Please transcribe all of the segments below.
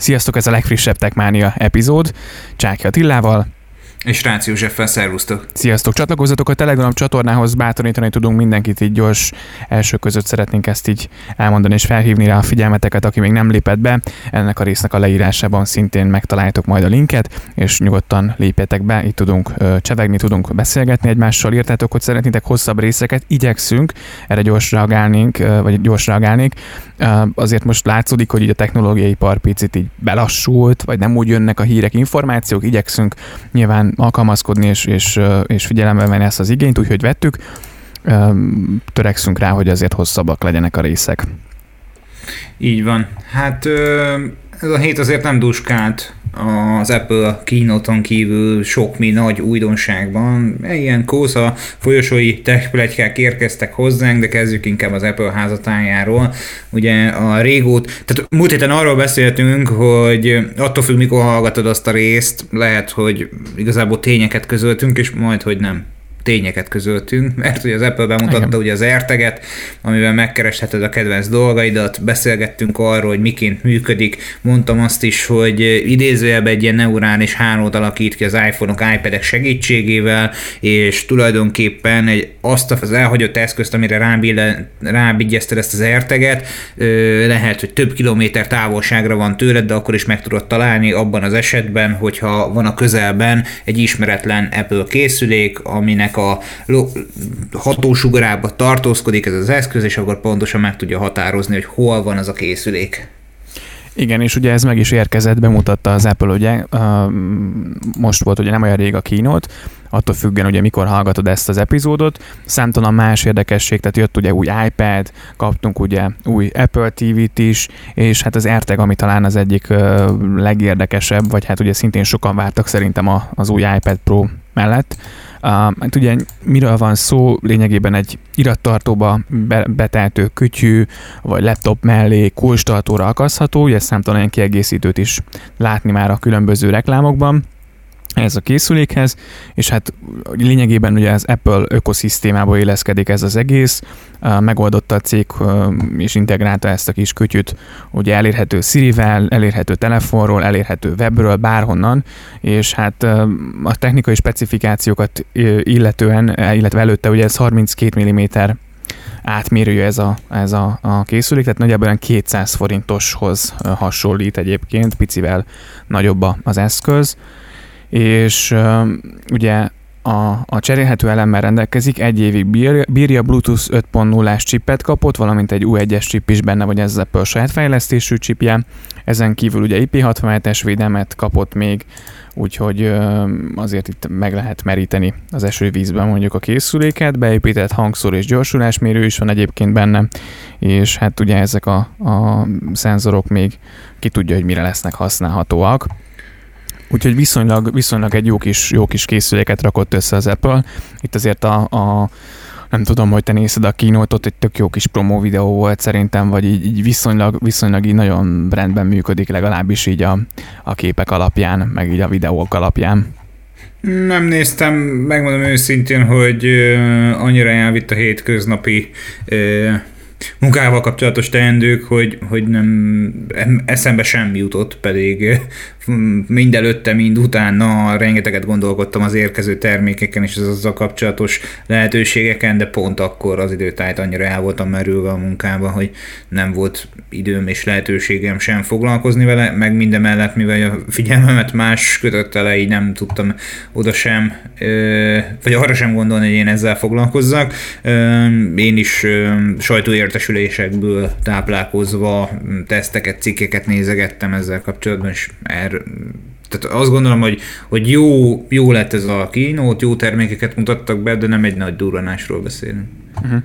Sziasztok, ez a legfrissebb Techmania epizód. Csáki Attilával, és Rácz Józseffel szervusztok! Sziasztok! Csatlakozzatok a Telegram csatornához, bátorítani tudunk mindenkit így gyors első között szeretnénk ezt így elmondani és felhívni rá a figyelmeteket, aki még nem lépett be. Ennek a résznek a leírásában szintén megtaláltok majd a linket, és nyugodtan lépjetek be, itt tudunk csevegni, tudunk beszélgetni egymással. Írtátok, hogy szeretnétek hosszabb részeket, igyekszünk, erre gyors reagálnénk, vagy gyors reagálnék. Azért most látszódik, hogy így a technológiai par picit így belassult, vagy nem úgy jönnek a hírek, információk, igyekszünk nyilván alkalmazkodni és, és, és figyelembe venni ezt az igényt, úgyhogy vettük. Törekszünk rá, hogy azért hosszabbak legyenek a részek. Így van. Hát ez a hét azért nem duskált az Apple keynote kívül sok mi nagy újdonságban. Ilyen kósza folyosói techplegykák érkeztek hozzánk, de kezdjük inkább az Apple házatájáról. Ugye a régót, tehát múlt héten arról beszéltünk, hogy attól függ, mikor hallgatod azt a részt, lehet, hogy igazából tényeket közöltünk, és majd, hogy nem tényeket közöltünk, mert ugye az Apple bemutatta Igen. ugye az erteget, amivel megkeresheted a kedvenc dolgaidat, beszélgettünk arról, hogy miként működik, mondtam azt is, hogy idézőjelben egy ilyen neurális hálót alakít ki az iPhone-ok, iPad-ek segítségével, és tulajdonképpen egy, azt az elhagyott eszközt, amire rábigyezted ezt az erteget, lehet, hogy több kilométer távolságra van tőled, de akkor is meg tudod találni abban az esetben, hogyha van a közelben egy ismeretlen Apple készülék, aminek a hatósugarába tartózkodik ez az eszköz, és akkor pontosan meg tudja határozni, hogy hol van az a készülék. Igen, és ugye ez meg is érkezett, bemutatta az Apple, ugye, most volt ugye nem olyan rég a kínót, attól függően ugye mikor hallgatod ezt az epizódot, számtalan más érdekesség, tehát jött ugye új iPad, kaptunk ugye új Apple TV-t is, és hát az AirTag, ami talán az egyik legérdekesebb, vagy hát ugye szintén sokan vártak szerintem az új iPad Pro mellett, hát ugye miről van szó? Lényegében egy irattartóba be, beteltő kütyű, vagy laptop mellé kulcstartóra akasztható, ugye számtalan ilyen kiegészítőt is látni már a különböző reklámokban ez a készülékhez, és hát lényegében ugye az Apple ökoszisztémába éleszkedik ez az egész, megoldotta a cég és integrálta ezt a kis kütyüt, ugye elérhető Siri-vel, elérhető telefonról, elérhető webről, bárhonnan, és hát a technikai specifikációkat illetően, illetve előtte ugye ez 32 mm átmérője ez a, ez a, a készülék, tehát nagyjából 200 forintoshoz hasonlít egyébként, picivel nagyobb az eszköz és ugye a, a cserélhető elemmel rendelkezik, egy évig bírja, bírja Bluetooth 5.0-ás chipet kapott, valamint egy U1-es chip is benne, vagy ez Apple saját fejlesztésű chipje. Ezen kívül ugye IP67-es védelmet kapott még, úgyhogy azért itt meg lehet meríteni az esővízben mondjuk a készüléket, beépített hangszor és gyorsulásmérő is van egyébként benne, és hát ugye ezek a, a szenzorok még ki tudja, hogy mire lesznek használhatóak. Úgyhogy viszonylag, viszonylag egy jó kis, jó kis készüléket rakott össze az Apple. Itt azért a, a nem tudom, hogy te nézed a kínótot, egy tök jó kis promó videó volt szerintem, vagy így, így viszonylag, viszonylag így nagyon rendben működik, legalábbis így a, a képek alapján, meg így a videók alapján. Nem néztem, megmondom őszintén, hogy annyira elvitt a hétköznapi munkával kapcsolatos teendők, hogy, hogy nem eszembe sem jutott, pedig mind előtte, mind utána rengeteget gondolkodtam az érkező termékeken és az azzal kapcsolatos lehetőségeken, de pont akkor az időtájt annyira el voltam merülve a munkába, hogy nem volt időm és lehetőségem sem foglalkozni vele, meg minden mellett, mivel a figyelmemet más kötötte le, így nem tudtam oda sem, vagy arra sem gondolni, hogy én ezzel foglalkozzak. Én is sajtóértesülésekből táplálkozva teszteket, cikkeket nézegettem ezzel kapcsolatban, és erről tehát azt gondolom, hogy, hogy jó, jó lett ez a kínót, jó termékeket mutattak be, de nem egy nagy durranásról beszélünk. Uh-huh.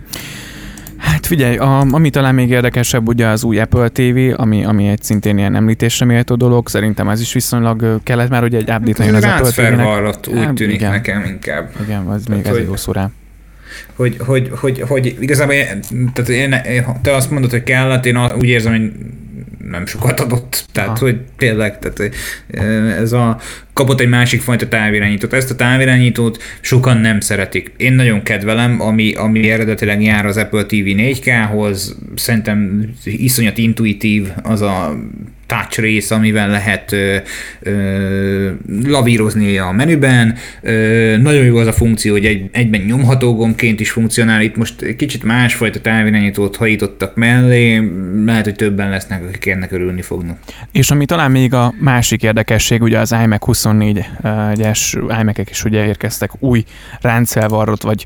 Hát figyelj, a, ami talán még érdekesebb, ugye az új Apple TV, ami, ami egy szintén ilyen említésre méltó dolog, szerintem ez is viszonylag kellett már, hogy egy update jön az Apple TV-nek. úgy hát, tűnik igen. nekem inkább. Igen, az még ez egy jó szó rá hogy, hogy, hogy, hogy igazából tehát én, te azt mondod, hogy kellett, én úgy érzem, hogy nem sokat adott. Tehát, Aha. hogy tényleg, tehát ez a kapott egy másik fajta távirányítót. Ezt a távirányítót sokan nem szeretik. Én nagyon kedvelem, ami, ami eredetileg jár az Apple TV 4K-hoz. Szerintem iszonyat intuitív az a touch rész, amivel lehet ö, ö, lavírozni a menüben. Ö, nagyon jó az a funkció, hogy egy, egyben nyomható gombként is funkcionál. Itt most kicsit másfajta távirányítót hajítottak mellé, lehet, hogy többen lesznek, akik ennek örülni fognak. És ami talán még a másik érdekesség, ugye az iMac 24-es iMac-ek is ugye érkeztek új ráncfelvarrott vagy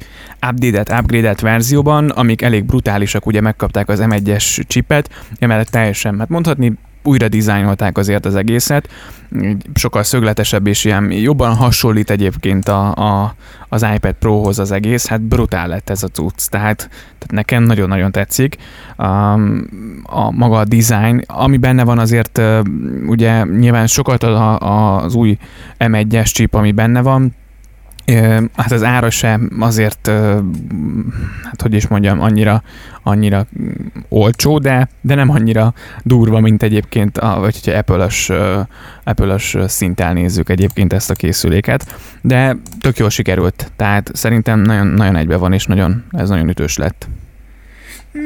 upgraded verzióban, amik elég brutálisak, ugye megkapták az M1-es chipet, emellett teljesen, hát mondhatni újra dizájnolták azért az egészet, sokkal szögletesebb és ilyen jobban hasonlít egyébként a, a, az iPad Prohoz az egész, hát brutál lett ez a cucc, tehát, tehát nekem nagyon-nagyon tetszik. A, a maga a design, ami benne van azért ugye nyilván sokat az új M1-es chip, ami benne van, Hát az ára sem azért, hát hogy is mondjam, annyira, annyira olcsó, de, de nem annyira durva, mint egyébként, a, vagy hogyha Apple-ös, Apple-ös szinten nézzük egyébként ezt a készüléket, de tök jól sikerült, tehát szerintem nagyon, nagyon egybe van, és nagyon, ez nagyon ütős lett. Hmm,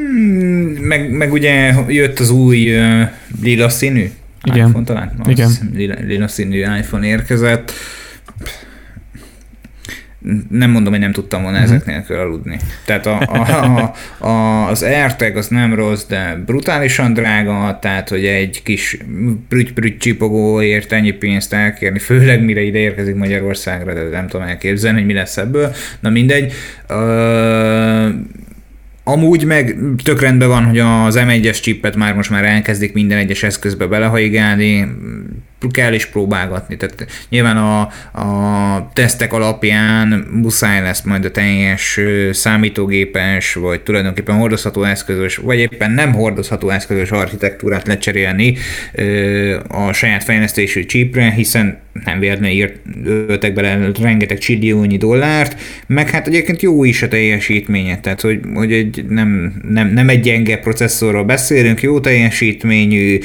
meg, meg ugye jött az új uh, lila színű Igen. iPhone talán? Az Igen. Lila, lila színű iPhone érkezett nem mondom, hogy nem tudtam volna uh-huh. ezek nélkül aludni. Tehát a, a, a, a, az AirTag az nem rossz, de brutálisan drága, tehát hogy egy kis prügy-prügy csipogóért ennyi pénzt elkérni, főleg mire ide érkezik Magyarországra, de nem tudom elképzelni, hogy mi lesz ebből. Na mindegy. Uh, Amúgy meg tök rendben van, hogy az M1-es chipet már most már elkezdik minden egyes eszközbe belehaigálni, kell is próbálgatni. Tehát nyilván a, a tesztek alapján muszáj lesz majd a teljes számítógépes, vagy tulajdonképpen hordozható eszközös, vagy éppen nem hordozható eszközös architektúrát lecserélni a saját fejlesztésű chipre, hiszen nem véletlenül írt, öltek bele rengeteg csilliónyi dollárt, meg hát egyébként jó is a teljesítménye, tehát hogy, hogy egy, nem, nem, nem egy gyenge processzorról beszélünk, jó teljesítményű,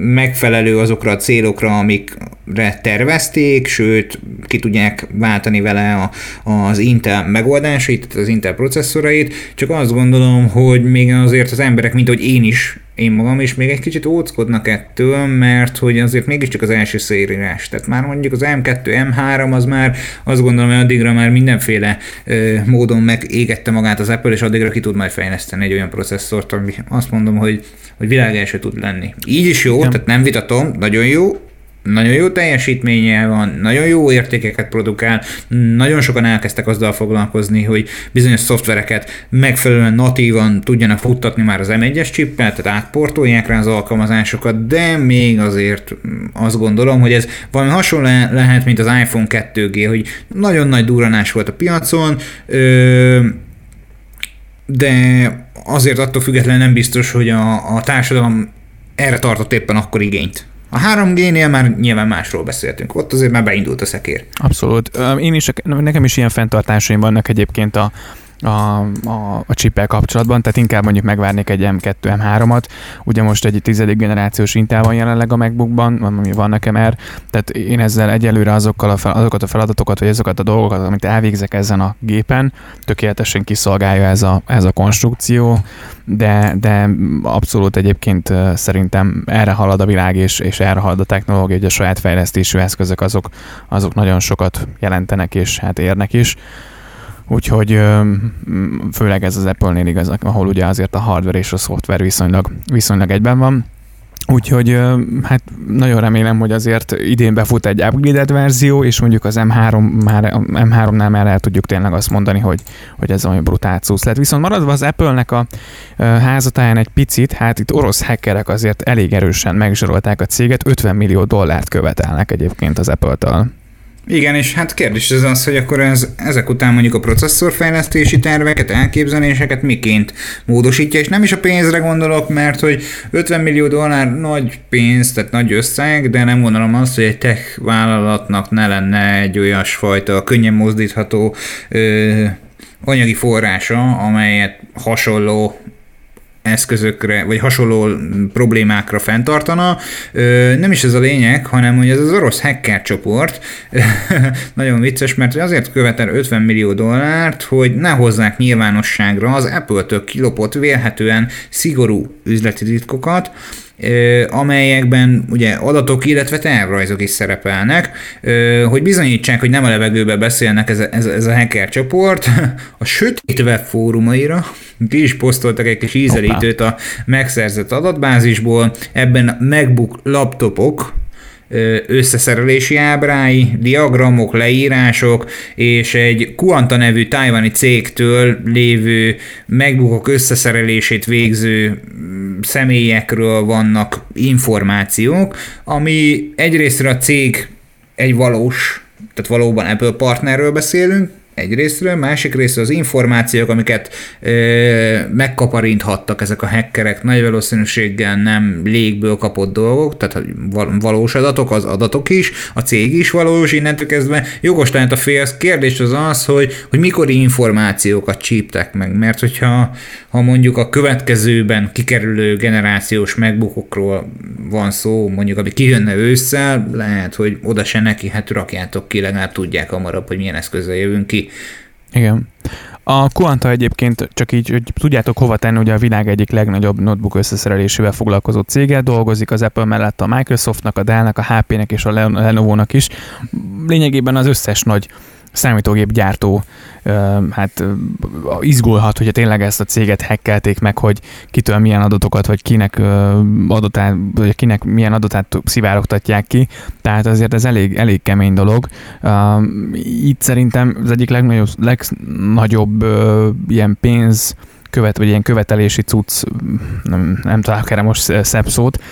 megfelelő azokra a célokra, amikre tervezték, sőt, ki tudják váltani vele a, az Intel megoldásait, az Intel processzorait, csak azt gondolom, hogy még azért az emberek, mint hogy én is én magam is még egy kicsit óckodnak ettől, mert hogy azért mégiscsak az első szérírás. Tehát már mondjuk az M2, M3 az már azt gondolom, hogy addigra már mindenféle ö, módon megégette magát az Apple, és addigra ki tud majd fejleszteni egy olyan processzort, ami azt mondom, hogy, hogy világ első tud lenni. Így is jó, nem. tehát nem vitatom, nagyon jó, nagyon jó teljesítménye van, nagyon jó értékeket produkál, nagyon sokan elkezdtek azzal foglalkozni, hogy bizonyos szoftvereket megfelelően natívan tudjanak futtatni már az M1-es csippel, tehát átportolják rá az alkalmazásokat, de még azért azt gondolom, hogy ez valami hasonló lehet, mint az iPhone 2G, hogy nagyon nagy duranás volt a piacon, de azért attól függetlenül nem biztos, hogy a, a társadalom erre tartott éppen akkor igényt. A 3G-nél már nyilván másról beszéltünk. Ott azért már beindult a szekér. Abszolút. Én is, nekem is ilyen fenntartásaim vannak egyébként a, a, a, a chip kapcsolatban, tehát inkább mondjuk megvárnék egy M2, M3-at. Ugye most egy tizedik generációs Intel van jelenleg a MacBookban, ami van nekem er, tehát én ezzel egyelőre azokkal a fel, azokat a feladatokat, vagy azokat a dolgokat, amit elvégzek ezen a gépen, tökéletesen kiszolgálja ez a, ez a konstrukció, de, de abszolút egyébként szerintem erre halad a világ, és, és erre halad a technológia, hogy a saját fejlesztésű eszközök azok, azok nagyon sokat jelentenek, és hát érnek is. Úgyhogy főleg ez az Apple-nél igaz, ahol ugye azért a hardware és a szoftver viszonylag, viszonylag egyben van. Úgyhogy hát nagyon remélem, hogy azért idén befut egy upgraded verzió, és mondjuk az M3 már, M3-nál már el tudjuk tényleg azt mondani, hogy, hogy ez olyan brutál cucc lett. Viszont maradva az Apple-nek a házatáján egy picit, hát itt orosz hackerek azért elég erősen megzsarolták a céget, 50 millió dollárt követelnek egyébként az Apple-től. Igen, és hát kérdés az az, hogy akkor ez, ezek után mondjuk a processzorfejlesztési terveket, elképzeléseket miként módosítja, és nem is a pénzre gondolok, mert hogy 50 millió dollár nagy pénz, tehát nagy összeg, de nem gondolom azt, hogy egy tech vállalatnak ne lenne egy olyasfajta könnyen mozdítható ö, anyagi forrása, amelyet hasonló eszközökre, vagy hasonló problémákra fenntartana. Nem is ez a lényeg, hanem hogy ez az orosz hacker csoport nagyon vicces, mert azért követel 50 millió dollárt, hogy ne hozzák nyilvánosságra az Apple-től kilopott vélhetően szigorú üzleti titkokat, amelyekben ugye adatok, illetve tervrajzok is szerepelnek, hogy bizonyítsák, hogy nem a levegőbe beszélnek ez a, ez, ez a hacker csoport, a sötét web fórumaira ki is posztoltak egy kis ízelítőt a megszerzett adatbázisból, ebben MacBook laptopok, összeszerelési ábrái, diagramok, leírások, és egy Quanta nevű tájvani cégtől lévő megbukok összeszerelését végző mm, személyekről vannak információk, ami egyrészt a cég egy valós, tehát valóban Apple partnerről beszélünk, egyrésztről, másik részről az információk, amiket ö, megkaparinthattak ezek a hackerek, nagy valószínűséggel nem légből kapott dolgok, tehát valós adatok, az adatok is, a cég is valós, innentől kezdve. Jogos lehet a fél kérdés az az, hogy, hogy mikor információkat csíptek meg, mert hogyha ha mondjuk a következőben kikerülő generációs megbukokról van szó, mondjuk ami kijönne ősszel, lehet, hogy oda se neki, hát rakjátok ki, legalább tudják hamarabb, hogy milyen eszközzel jövünk ki, igen. A Quanta egyébként csak így, hogy tudjátok hova tenni, ugye a világ egyik legnagyobb notebook összeszerelésével foglalkozó cége, dolgozik az Apple mellett a Microsoftnak, a Dell-nek, a HP-nek és a Lenovo-nak is. Lényegében az összes nagy számítógép gyártó hát izgulhat, hogyha tényleg ezt a céget hackelték meg, hogy kitől milyen adatokat, vagy kinek adatát, vagy kinek milyen adatát szivárogtatják ki. Tehát azért ez elég, elég kemény dolog. Itt szerintem az egyik legnagyobb, legnagyobb ilyen pénz követ, vagy ilyen követelési cucc, nem, nem találok erre most szebb szót,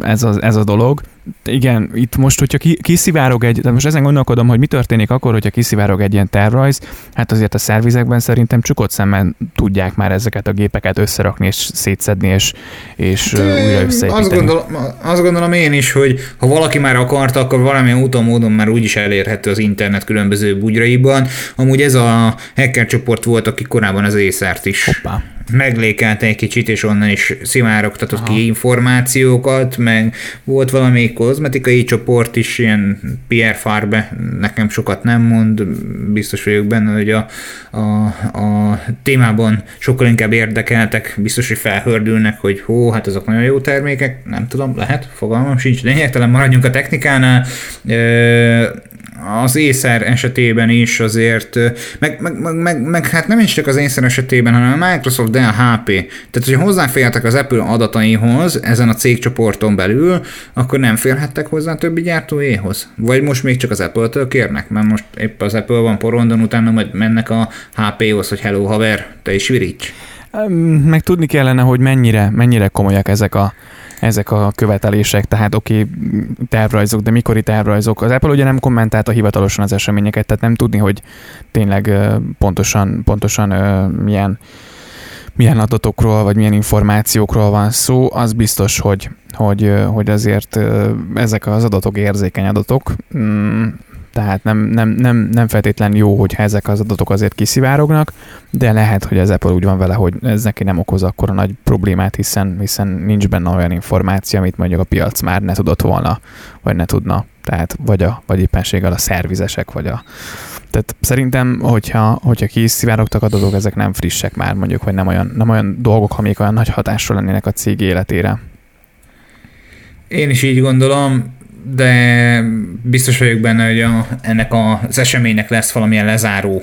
ez a, ez a dolog. Igen, itt most, hogyha ki, kiszivárog egy, de most ezen gondolkodom, hogy mi történik akkor, hogyha kiszivárog egy ilyen tervrajz, hát azért a szervizekben szerintem csukott szemmel tudják már ezeket a gépeket összerakni és szétszedni és, és De újra összeépíteni. Azt gondolom, azt gondolom én is, hogy ha valaki már akarta, akkor valamilyen úton, módon már úgyis elérhető az internet különböző bugyraiban. Amúgy ez a hacker csoport volt, aki korábban az észert is Hoppá meglékelte egy kicsit, és onnan is szivárogtatott Aha. ki információkat, meg volt valami kozmetikai csoport is, ilyen Pierre Farbe, nekem sokat nem mond, biztos vagyok benne, hogy a, a, a témában sokkal inkább érdekeltek, biztos, hogy felhördülnek, hogy hó, hát azok nagyon jó termékek, nem tudom, lehet, fogalmam sincs, lényegtelen maradjunk a technikánál az észer esetében is azért, meg, meg, meg, meg, meg hát nem is csak az észer esetében, hanem a Microsoft, Dell, HP. Tehát, hogyha hozzáfértek az Apple adataihoz ezen a cégcsoporton belül, akkor nem férhettek hozzá a többi gyártóéhoz. Vagy most még csak az Apple-től kérnek, mert most épp az Apple van porondon, utána majd mennek a HP-hoz, hogy hello haver, te is viríts. Meg tudni kellene, hogy mennyire, mennyire komolyak ezek a ezek a követelések, tehát oké, okay, tervrajzok, de mikori tervrajzok. Az Apple ugye nem kommentálta hivatalosan az eseményeket, tehát nem tudni, hogy tényleg pontosan, pontosan milyen milyen adatokról, vagy milyen információkról van szó, az biztos, hogy, hogy, hogy azért ezek az adatok érzékeny adatok, mm, tehát nem, nem, nem, nem feltétlen jó, hogyha ezek az adatok azért kiszivárognak, de lehet, hogy az Apple úgy van vele, hogy ez neki nem okoz akkor a nagy problémát, hiszen, hiszen nincs benne olyan információ, amit mondjuk a piac már ne tudott volna, vagy ne tudna. Tehát vagy, a, vagy éppenséggel a szervizesek, vagy a... Tehát szerintem, hogyha, hogyha kiszivárogtak adatok, ezek nem frissek már, mondjuk, vagy nem olyan, nem olyan dolgok, amik olyan nagy hatásról lennének a cég életére. Én is így gondolom, de biztos vagyok benne, hogy a, ennek az eseménynek lesz valamilyen lezáró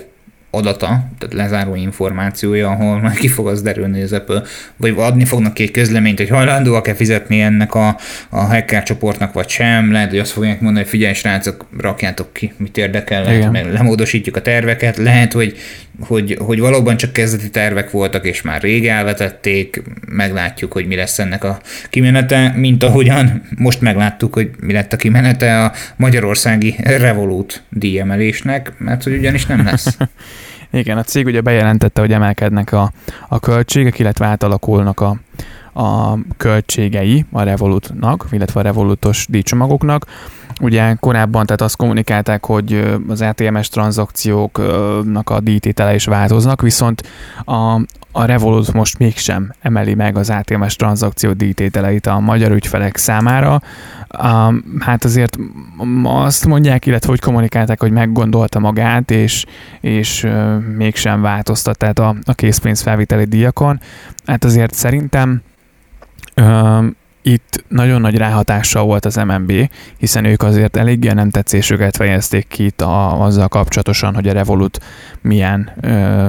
adata, tehát lezáró információja, ahol majd ki fog az derülni az Apple, vagy adni fognak ki egy közleményt, hogy hajlandóak-e fizetni ennek a, a hacker csoportnak, vagy sem. Lehet, hogy azt fogják mondani, hogy figyelj, srácok, rakjátok ki, mit érdekel, lehet, meg lemódosítjuk a terveket, lehet, hogy, hogy, hogy valóban csak kezdeti tervek voltak, és már rég elvetették, meglátjuk, hogy mi lesz ennek a kimenete, mint ahogyan most megláttuk, hogy mi lett a kimenete a magyarországi Revolut díjemelésnek, mert hogy ugyanis nem lesz. Igen, a cég ugye bejelentette, hogy emelkednek a, a költségek, illetve átalakulnak a, a költségei a Revolutnak, illetve a Revolutos díjcsomagoknak. Ugye korábban tehát azt kommunikálták, hogy az RTMS tranzakcióknak a díjtétele is változnak, viszont a, a Revolut most mégsem emeli meg az ATMS tranzakció díjtételeit a magyar ügyfelek számára. Hát azért azt mondják, illetve hogy kommunikálták, hogy meggondolta magát, és, és mégsem változtat tehát a, a készpénzfelviteli díjakon. Hát azért szerintem itt nagyon nagy ráhatással volt az MNB, hiszen ők azért eléggé nem tetszésüket fejezték ki itt a, azzal kapcsolatosan, hogy a Revolut milyen ö,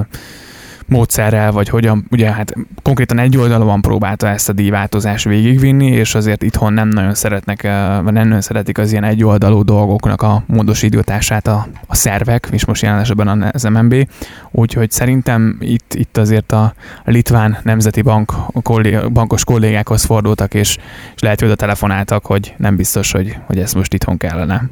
módszerrel, vagy hogyan, ugye hát konkrétan egy oldalon próbálta ezt a díjváltozást végigvinni, és azért itthon nem nagyon szeretnek, vagy nem nagyon szeretik az ilyen egyoldalú dolgoknak a módosítását a, a szervek, és most jelen esetben az MNB, úgyhogy szerintem itt, itt azért a Litván Nemzeti Bank kollég, bankos kollégákhoz fordultak, és, és lehet, hogy oda telefonáltak, hogy nem biztos, hogy, hogy ezt most itthon kellene.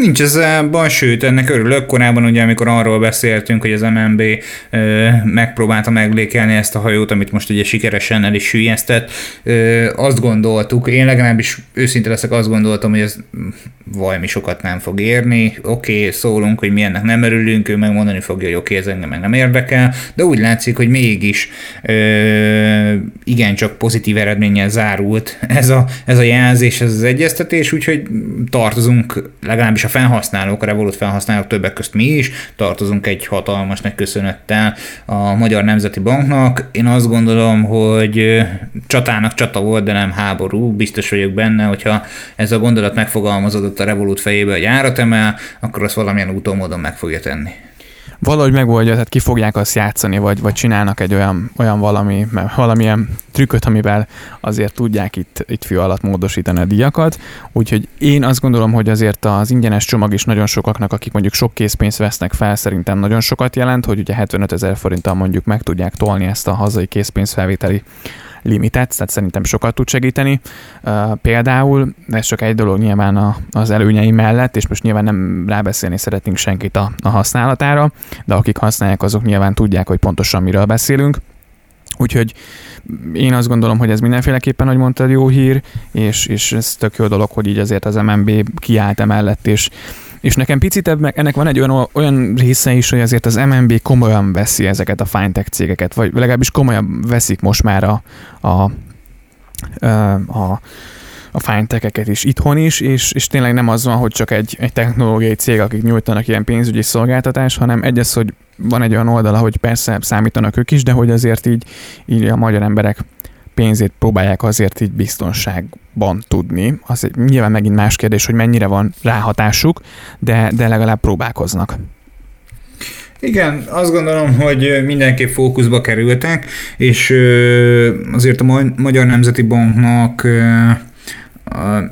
Nincs ez baj, sőt, ennek örülök. Korábban ugye, amikor arról beszéltünk, hogy az MNB ö, megpróbálta meglékelni ezt a hajót, amit most ugye sikeresen el is sűjesztett, ö, azt gondoltuk, én legalábbis őszinte leszek, azt gondoltam, hogy ez valami sokat nem fog érni. Oké, okay, szólunk, hogy mi ennek nem örülünk, ő megmondani fogja, hogy oké, okay, ez engem meg nem érdekel, de úgy látszik, hogy mégis ö, igencsak pozitív eredménnyel zárult ez a, ez a jelzés, ez az egyeztetés, úgyhogy tartozunk legalábbis a felhasználók, a Revolut felhasználók többek közt mi is, tartozunk egy hatalmas nagy köszönettel a Magyar Nemzeti Banknak. Én azt gondolom, hogy csatának csata volt, de nem háború. Biztos vagyok benne, hogyha ez a gondolat megfogalmazódott a Revolut fejébe, hogy árat emel, akkor azt valamilyen úton módon meg fogja tenni valahogy megoldja, tehát ki fogják azt játszani, vagy, vagy csinálnak egy olyan, olyan valami, valamilyen trükköt, amivel azért tudják itt, itt fő alatt módosítani a díjakat. Úgyhogy én azt gondolom, hogy azért az ingyenes csomag is nagyon sokaknak, akik mondjuk sok készpénzt vesznek fel, szerintem nagyon sokat jelent, hogy ugye 75 ezer forinttal mondjuk meg tudják tolni ezt a hazai készpénzfelvételi limitet, tehát szerintem sokat tud segíteni. Például, ez csak egy dolog nyilván a, az előnyei mellett, és most nyilván nem rábeszélni szeretnénk senkit a, a használatára, de akik használják, azok nyilván tudják, hogy pontosan miről beszélünk. Úgyhogy én azt gondolom, hogy ez mindenféleképpen, hogy mondtad, jó hír, és, és ez tök jó dolog, hogy így azért az MNB kiállt emellett, és és nekem picit ennek van egy olyan, olyan része is, hogy azért az MNB komolyan veszi ezeket a fintech cégeket, vagy legalábbis komolyan veszik most már a, a, a a fintecheket is itthon is, és, és tényleg nem az van, hogy csak egy, egy technológiai cég, akik nyújtanak ilyen pénzügyi szolgáltatást, hanem egyes, hogy van egy olyan oldala, hogy persze számítanak ők is, de hogy azért így, így a magyar emberek pénzét próbálják azért így biztonságban tudni. Az nyilván megint más kérdés, hogy mennyire van ráhatásuk, de, de legalább próbálkoznak. Igen, azt gondolom, hogy mindenképp fókuszba kerültek, és azért a Magyar Nemzeti Banknak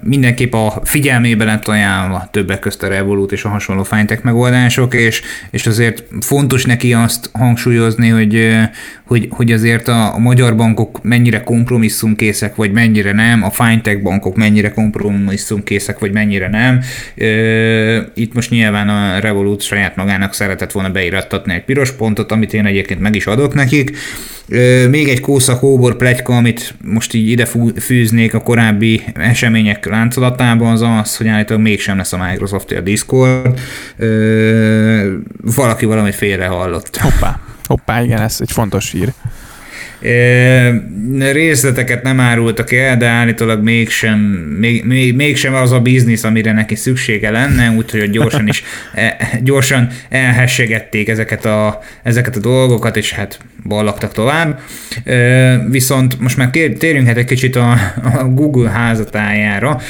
mindenképp a figyelmébe lett ajánlva többek közt a Revolut és a hasonló fintech megoldások, és, és azért fontos neki azt hangsúlyozni, hogy, hogy, hogy azért a, a magyar bankok mennyire kompromisszumkészek, vagy mennyire nem, a fintech bankok mennyire kompromisszumkészek, vagy mennyire nem. Itt most nyilván a Revolut saját magának szeretett volna beirattatni egy piros pontot, amit én egyébként meg is adok nekik, még egy kósza kóbor plegyka, amit most így ide fűznék a korábbi események láncolatában, az az, hogy állítólag mégsem lesz a Microsoft a Discord. Valaki valami félre hallott. Hoppá, hoppá, igen, ez egy fontos hír. Részleteket nem árultak el, de állítólag mégsem, még, még, mégsem az a biznisz, amire neki szüksége lenne, úgyhogy gyorsan is e, gyorsan elhessegették ezeket a, ezeket a dolgokat, és hát ballaktak tovább. Viszont most már térjünk hát egy kicsit a, a Google házatájára,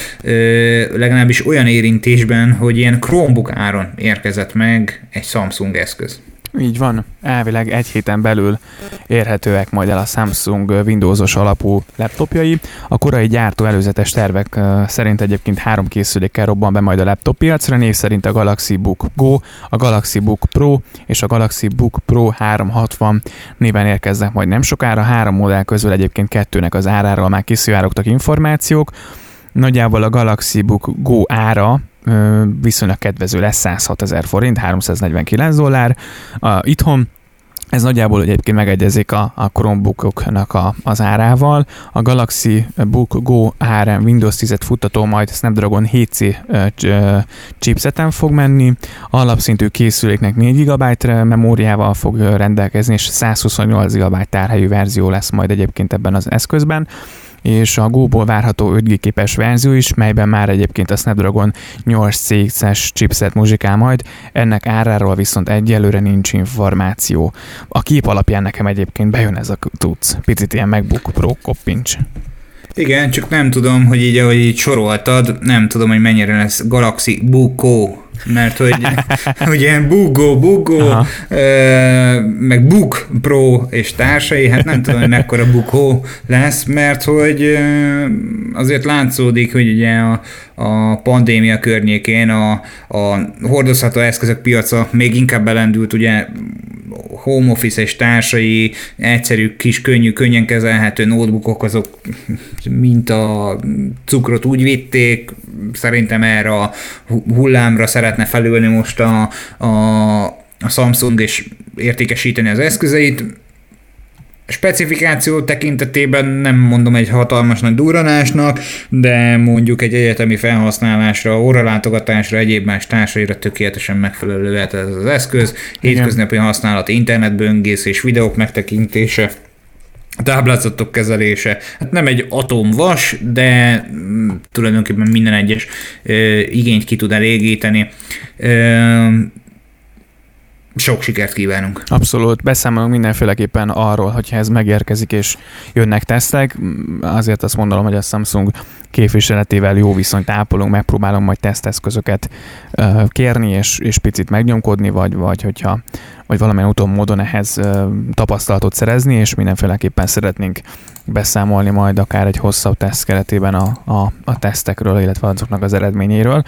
legalábbis olyan érintésben, hogy ilyen Chromebook áron érkezett meg egy Samsung eszköz. Így van, elvileg egy héten belül érhetőek majd el a Samsung Windowsos alapú laptopjai. A korai gyártó előzetes tervek szerint egyébként három készülékkel robban be majd a laptop piacra, név szerint a Galaxy Book Go, a Galaxy Book Pro és a Galaxy Book Pro 360 néven érkeznek majd nem sokára. Három modell közül egyébként kettőnek az áráról már kiszivárogtak információk. Nagyjából a Galaxy Book Go ára viszonylag kedvező lesz 106 ezer forint, 349 dollár. A, itthon ez nagyjából egyébként megegyezik a, a Chromebookoknak a, az árával. A Galaxy Book Go ARM Windows 10-et futtató majd Snapdragon 7C chipseten fog menni. Alapszintű készüléknek 4 GB memóriával fog rendelkezni, és 128 GB tárhelyű verzió lesz majd egyébként ebben az eszközben és a Go-ból várható 5G képes verzió is, melyben már egyébként a Snapdragon 8 chipset muzsikál majd, ennek áráról viszont egyelőre nincs információ. A kép alapján nekem egyébként bejön ez a tudsz. Picit ilyen MacBook Pro koppincs. Igen, csak nem tudom, hogy így, ahogy így soroltad, nem tudom, hogy mennyire lesz Galaxy Buko mert hogy ugye Bugo, Bugo, ö, meg Book Pro és társai, hát nem tudom, hogy mekkora Buko lesz, mert hogy azért látszódik, hogy ugye a, a pandémia környékén a, a hordozható eszközök piaca még inkább belendült, ugye home office és társai, egyszerű, kis, könnyű, könnyen kezelhető notebookok, azok mint a cukrot úgy vitték, szerintem erre a hullámra szeretne felülni most a, a, a Samsung és értékesíteni az eszközeit. Specifikáció tekintetében nem mondom egy hatalmas nagy duranásnak, de mondjuk egy egyetemi felhasználásra, óralátogatásra, egyéb más társaira tökéletesen megfelelő lehet ez az eszköz. Hétköznapi használat, internetböngész és videók megtekintése táblázatok kezelése. Hát nem egy atomvas, de mm, tulajdonképpen minden egyes ö, igényt ki tud elégíteni. Ö, sok sikert kívánunk. Abszolút, beszámolunk mindenféleképpen arról, hogyha ez megérkezik és jönnek tesztek. Azért azt mondom, hogy a Samsung képviseletével jó viszonyt ápolunk, megpróbálunk majd teszteszközöket kérni és, és picit megnyomkodni, vagy, vagy hogyha vagy valamilyen úton módon ehhez tapasztalatot szerezni, és mindenféleképpen szeretnénk beszámolni majd akár egy hosszabb teszt keretében a, a, a tesztekről, illetve azoknak az eredményéről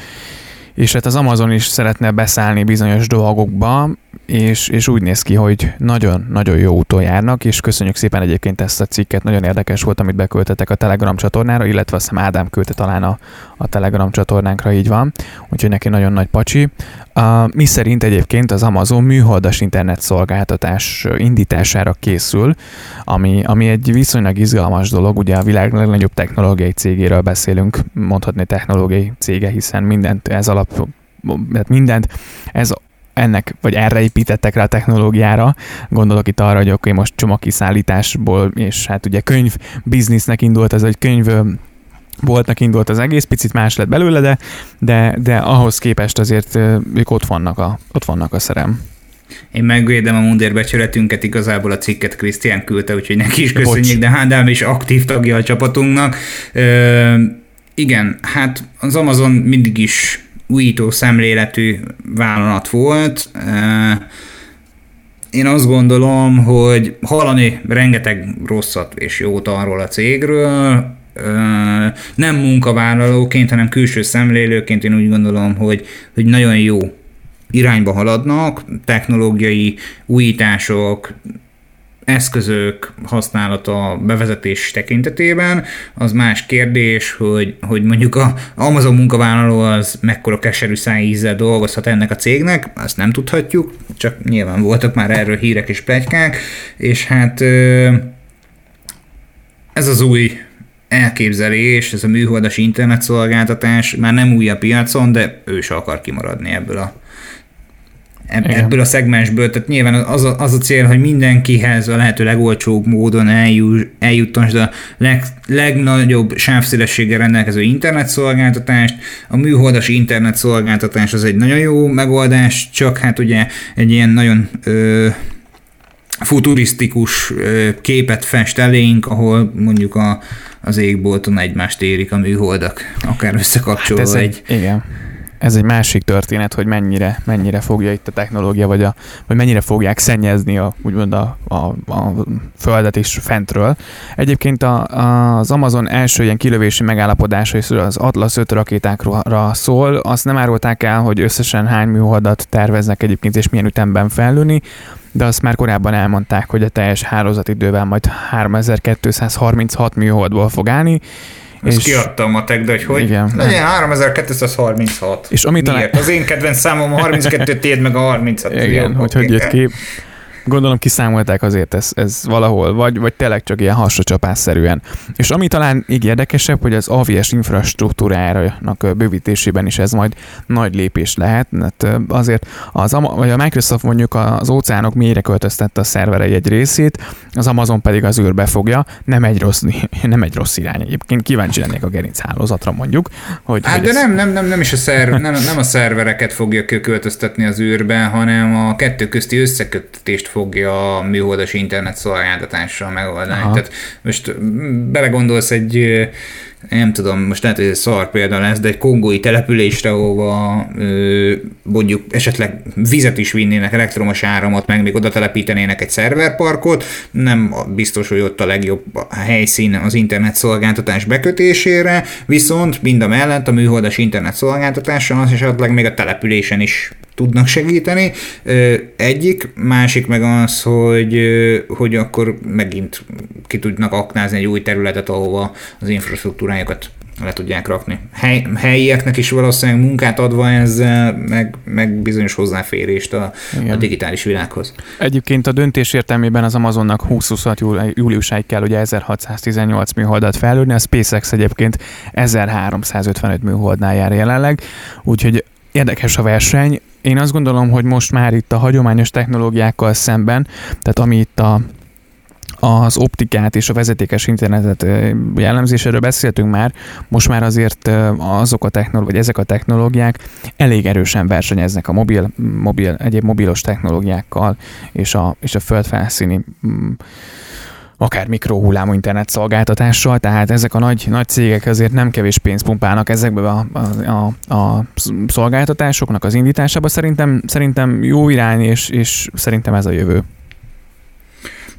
és hát az Amazon is szeretne beszállni bizonyos dolgokba, és, és úgy néz ki, hogy nagyon-nagyon jó úton járnak, és köszönjük szépen egyébként ezt a cikket, nagyon érdekes volt, amit beköltetek a Telegram csatornára, illetve azt hiszem Ádám küldte talán a, a Telegram csatornánkra, így van, úgyhogy neki nagyon nagy pacsi. Uh, mi szerint egyébként az Amazon műholdas internet szolgáltatás indítására készül, ami, ami egy viszonylag izgalmas dolog, ugye a világ legnagyobb technológiai cégéről beszélünk, mondhatni technológiai cége, hiszen mindent ez alap, mindent ez ennek, vagy erre építettek rá a technológiára. Gondolok itt arra, hogy oké, okay, most csomagkiszállításból, és hát ugye könyv biznisznek indult ez, egy könyv boltnak indult az egész, picit más lett belőle, de, de, de ahhoz képest azért ők ott vannak a, ott vannak a szerem. Én megvédem a mundérbecsületünket, igazából a cikket Krisztián küldte, úgyhogy neki is köszönjük, de Hádám is aktív tagja a csapatunknak. Ö, igen, hát az Amazon mindig is újító szemléletű vállalat volt. Én azt gondolom, hogy hallani rengeteg rosszat és jót arról a cégről, nem munkavállalóként, hanem külső szemlélőként én úgy gondolom, hogy, hogy nagyon jó irányba haladnak, technológiai újítások, eszközök használata bevezetés tekintetében, az más kérdés, hogy, hogy mondjuk a Amazon munkavállaló az mekkora keserű szájízzel dolgozhat ennek a cégnek, azt nem tudhatjuk, csak nyilván voltak már erről hírek és plegykák, és hát ez az új elképzelés, ez a műholdas internetszolgáltatás már nem új a piacon, de ő se akar kimaradni ebből a ebb, ebből a szegmensből. Tehát nyilván az a, az a cél, hogy mindenkihez a lehető legolcsóbb módon eljuttansd a leg, legnagyobb sávszélességgel rendelkező internetszolgáltatást. A műholdas internetszolgáltatás az egy nagyon jó megoldás, csak hát ugye egy ilyen nagyon ö, futurisztikus képet fest elénk, ahol mondjuk a, az égbolton egymást érik a műholdak, akár összekapcsolva hát egy, egy... Igen ez egy másik történet, hogy mennyire, mennyire fogja itt a technológia, vagy, a, vagy mennyire fogják szennyezni a, úgymond a, a, a földet is fentről. Egyébként a, a, az Amazon első ilyen kilövési megállapodása is az Atlas 5 rakétákra szól. Azt nem árulták el, hogy összesen hány műholdat terveznek egyébként, és milyen ütemben fellőni, de azt már korábban elmondták, hogy a teljes hálózatidővel majd 3236 műholdból fog állni, ezt és kiadtam a tag, de hogy hogy igen, legyen 3236. És amit Miért? A... Az én kedvenc számom a 32, tiéd meg a 36. Igen, hogy hogy jött ki. Gondolom kiszámolták azért ez, ez valahol, vagy, vagy tényleg csak ilyen hasracsapásszerűen. És ami talán így érdekesebb, hogy az AVS infrastruktúrájának bővítésében is ez majd nagy lépés lehet, mert azért az, vagy a Microsoft mondjuk az óceánok mélyre költöztette a szerverei egy részét, az Amazon pedig az űrbe fogja, nem egy rossz, nem egy rossz irány egyébként. Kíváncsi lennék a gerinc hálózatra mondjuk. Hogy, hát hogy de ez... nem, nem, nem, nem is a szerver, nem, nem a szervereket fogja költöztetni az űrbe, hanem a kettő közti összeköttetést fogja a műholdas internet szolgáltatással megoldani. Aha. Tehát most belegondolsz egy nem tudom, most lehet, hogy ez szar példa lesz, de egy kongói településre, ahova ö, mondjuk esetleg vizet is vinnének, elektromos áramot, meg még oda telepítenének egy szerverparkot, nem biztos, hogy ott a legjobb helyszín az internet szolgáltatás bekötésére, viszont mind a mellett a műholdas internet szolgáltatása az esetleg még a településen is tudnak segíteni. Egyik, másik meg az, hogy, hogy akkor megint ki tudnak aknázni egy új területet, ahova az infrastruktúrájukat le tudják rakni. Hely, helyieknek is valószínűleg munkát adva ezzel, meg, meg bizonyos hozzáférést a, a digitális világhoz. Egyébként a döntés értelmében az Amazonnak 2026 júliusáig kell ugye 1618 műholdat felülni, a SpaceX egyébként 1355 műholdnál jár jelenleg, úgyhogy érdekes a verseny. Én azt gondolom, hogy most már itt a hagyományos technológiákkal szemben, tehát ami itt a az optikát és a vezetékes internetet jellemzéséről beszéltünk már, most már azért azok a technológiák, vagy ezek a technológiák elég erősen versenyeznek a mobil, mobil egyéb mobilos technológiákkal és a, és a földfelszíni mm, akár mikrohullámú internet szolgáltatással, tehát ezek a nagy, nagy cégek azért nem kevés pénzt pumpálnak ezekbe a, a, a, a szolgáltatásoknak az indításába. Szerintem, szerintem jó irány, és, és szerintem ez a jövő.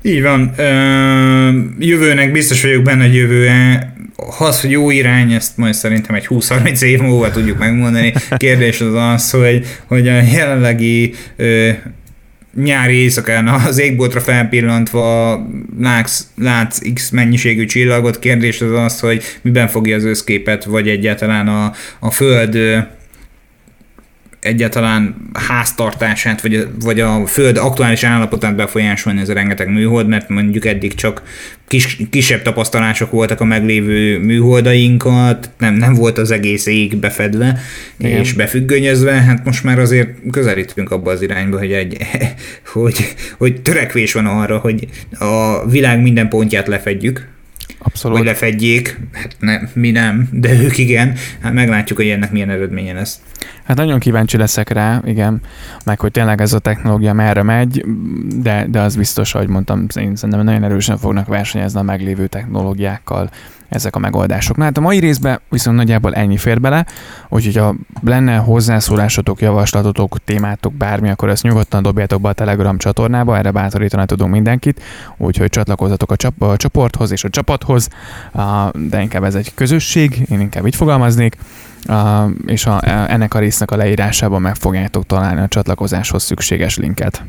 Így van. Ö, jövőnek biztos vagyok benne, hogy jövője. Az, hogy jó irány, ezt majd szerintem egy 20-30 év múlva tudjuk megmondani. Kérdés az az, hogy, hogy a jelenlegi ö, nyári éjszakán az égboltra felpillantva látsz, látsz X mennyiségű csillagot, kérdés az az, hogy miben fogja az összképet, vagy egyáltalán a, a Föld egyáltalán háztartását, vagy a, vagy a föld aktuális állapotát befolyásolni ez a rengeteg műhold, mert mondjuk eddig csak kis, kisebb tapasztalások voltak a meglévő műholdainkat, nem, nem volt az egész ég befedve Igen. és befüggönyözve, hát most már azért közelítünk abba az irányba, hogy, egy, hogy, hogy törekvés van arra, hogy a világ minden pontját lefedjük, Abszolút. Vagy lefedjék, hát ne, mi nem, de ők igen. Hát meglátjuk, hogy ennek milyen eredménye lesz. Hát nagyon kíváncsi leszek rá, igen, meg hogy tényleg ez a technológia merre megy, de, de az biztos, ahogy mondtam, én szerintem nagyon erősen fognak versenyezni a meglévő technológiákkal ezek a megoldások. Na hát a mai részben viszont nagyjából ennyi fér bele, úgyhogy ha lenne hozzászólásotok, javaslatotok, témátok, bármi, akkor ezt nyugodtan dobjátok be a Telegram csatornába, erre bátorítani tudunk mindenkit, úgyhogy csatlakozzatok a, csap- a csoporthoz és a csapathoz, de inkább ez egy közösség, én inkább így fogalmaznék, és a, ennek a résznek a leírásában meg fogjátok találni a csatlakozáshoz szükséges linket.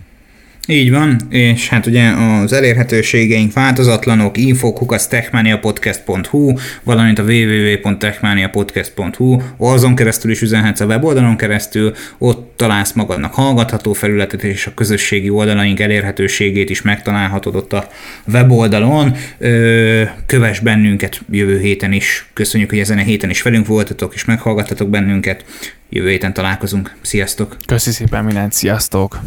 Így van, és hát ugye az elérhetőségeink változatlanok, infokuk techmaniapodcast.hu, valamint a www.techmaniapodcast.hu, azon keresztül is üzenhetsz a weboldalon keresztül, ott találsz magadnak hallgatható felületet, és a közösségi oldalaink elérhetőségét is megtalálhatod ott a weboldalon. Kövess bennünket jövő héten is. Köszönjük, hogy ezen a héten is velünk voltatok, és meghallgattatok bennünket. Jövő héten találkozunk. Sziasztok! Köszi szépen mindent, sziasztok!